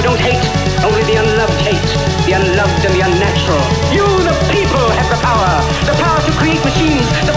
you don't hate, only the unloved hate, the unloved and the unnatural. You, the people, have the power, the power to create machines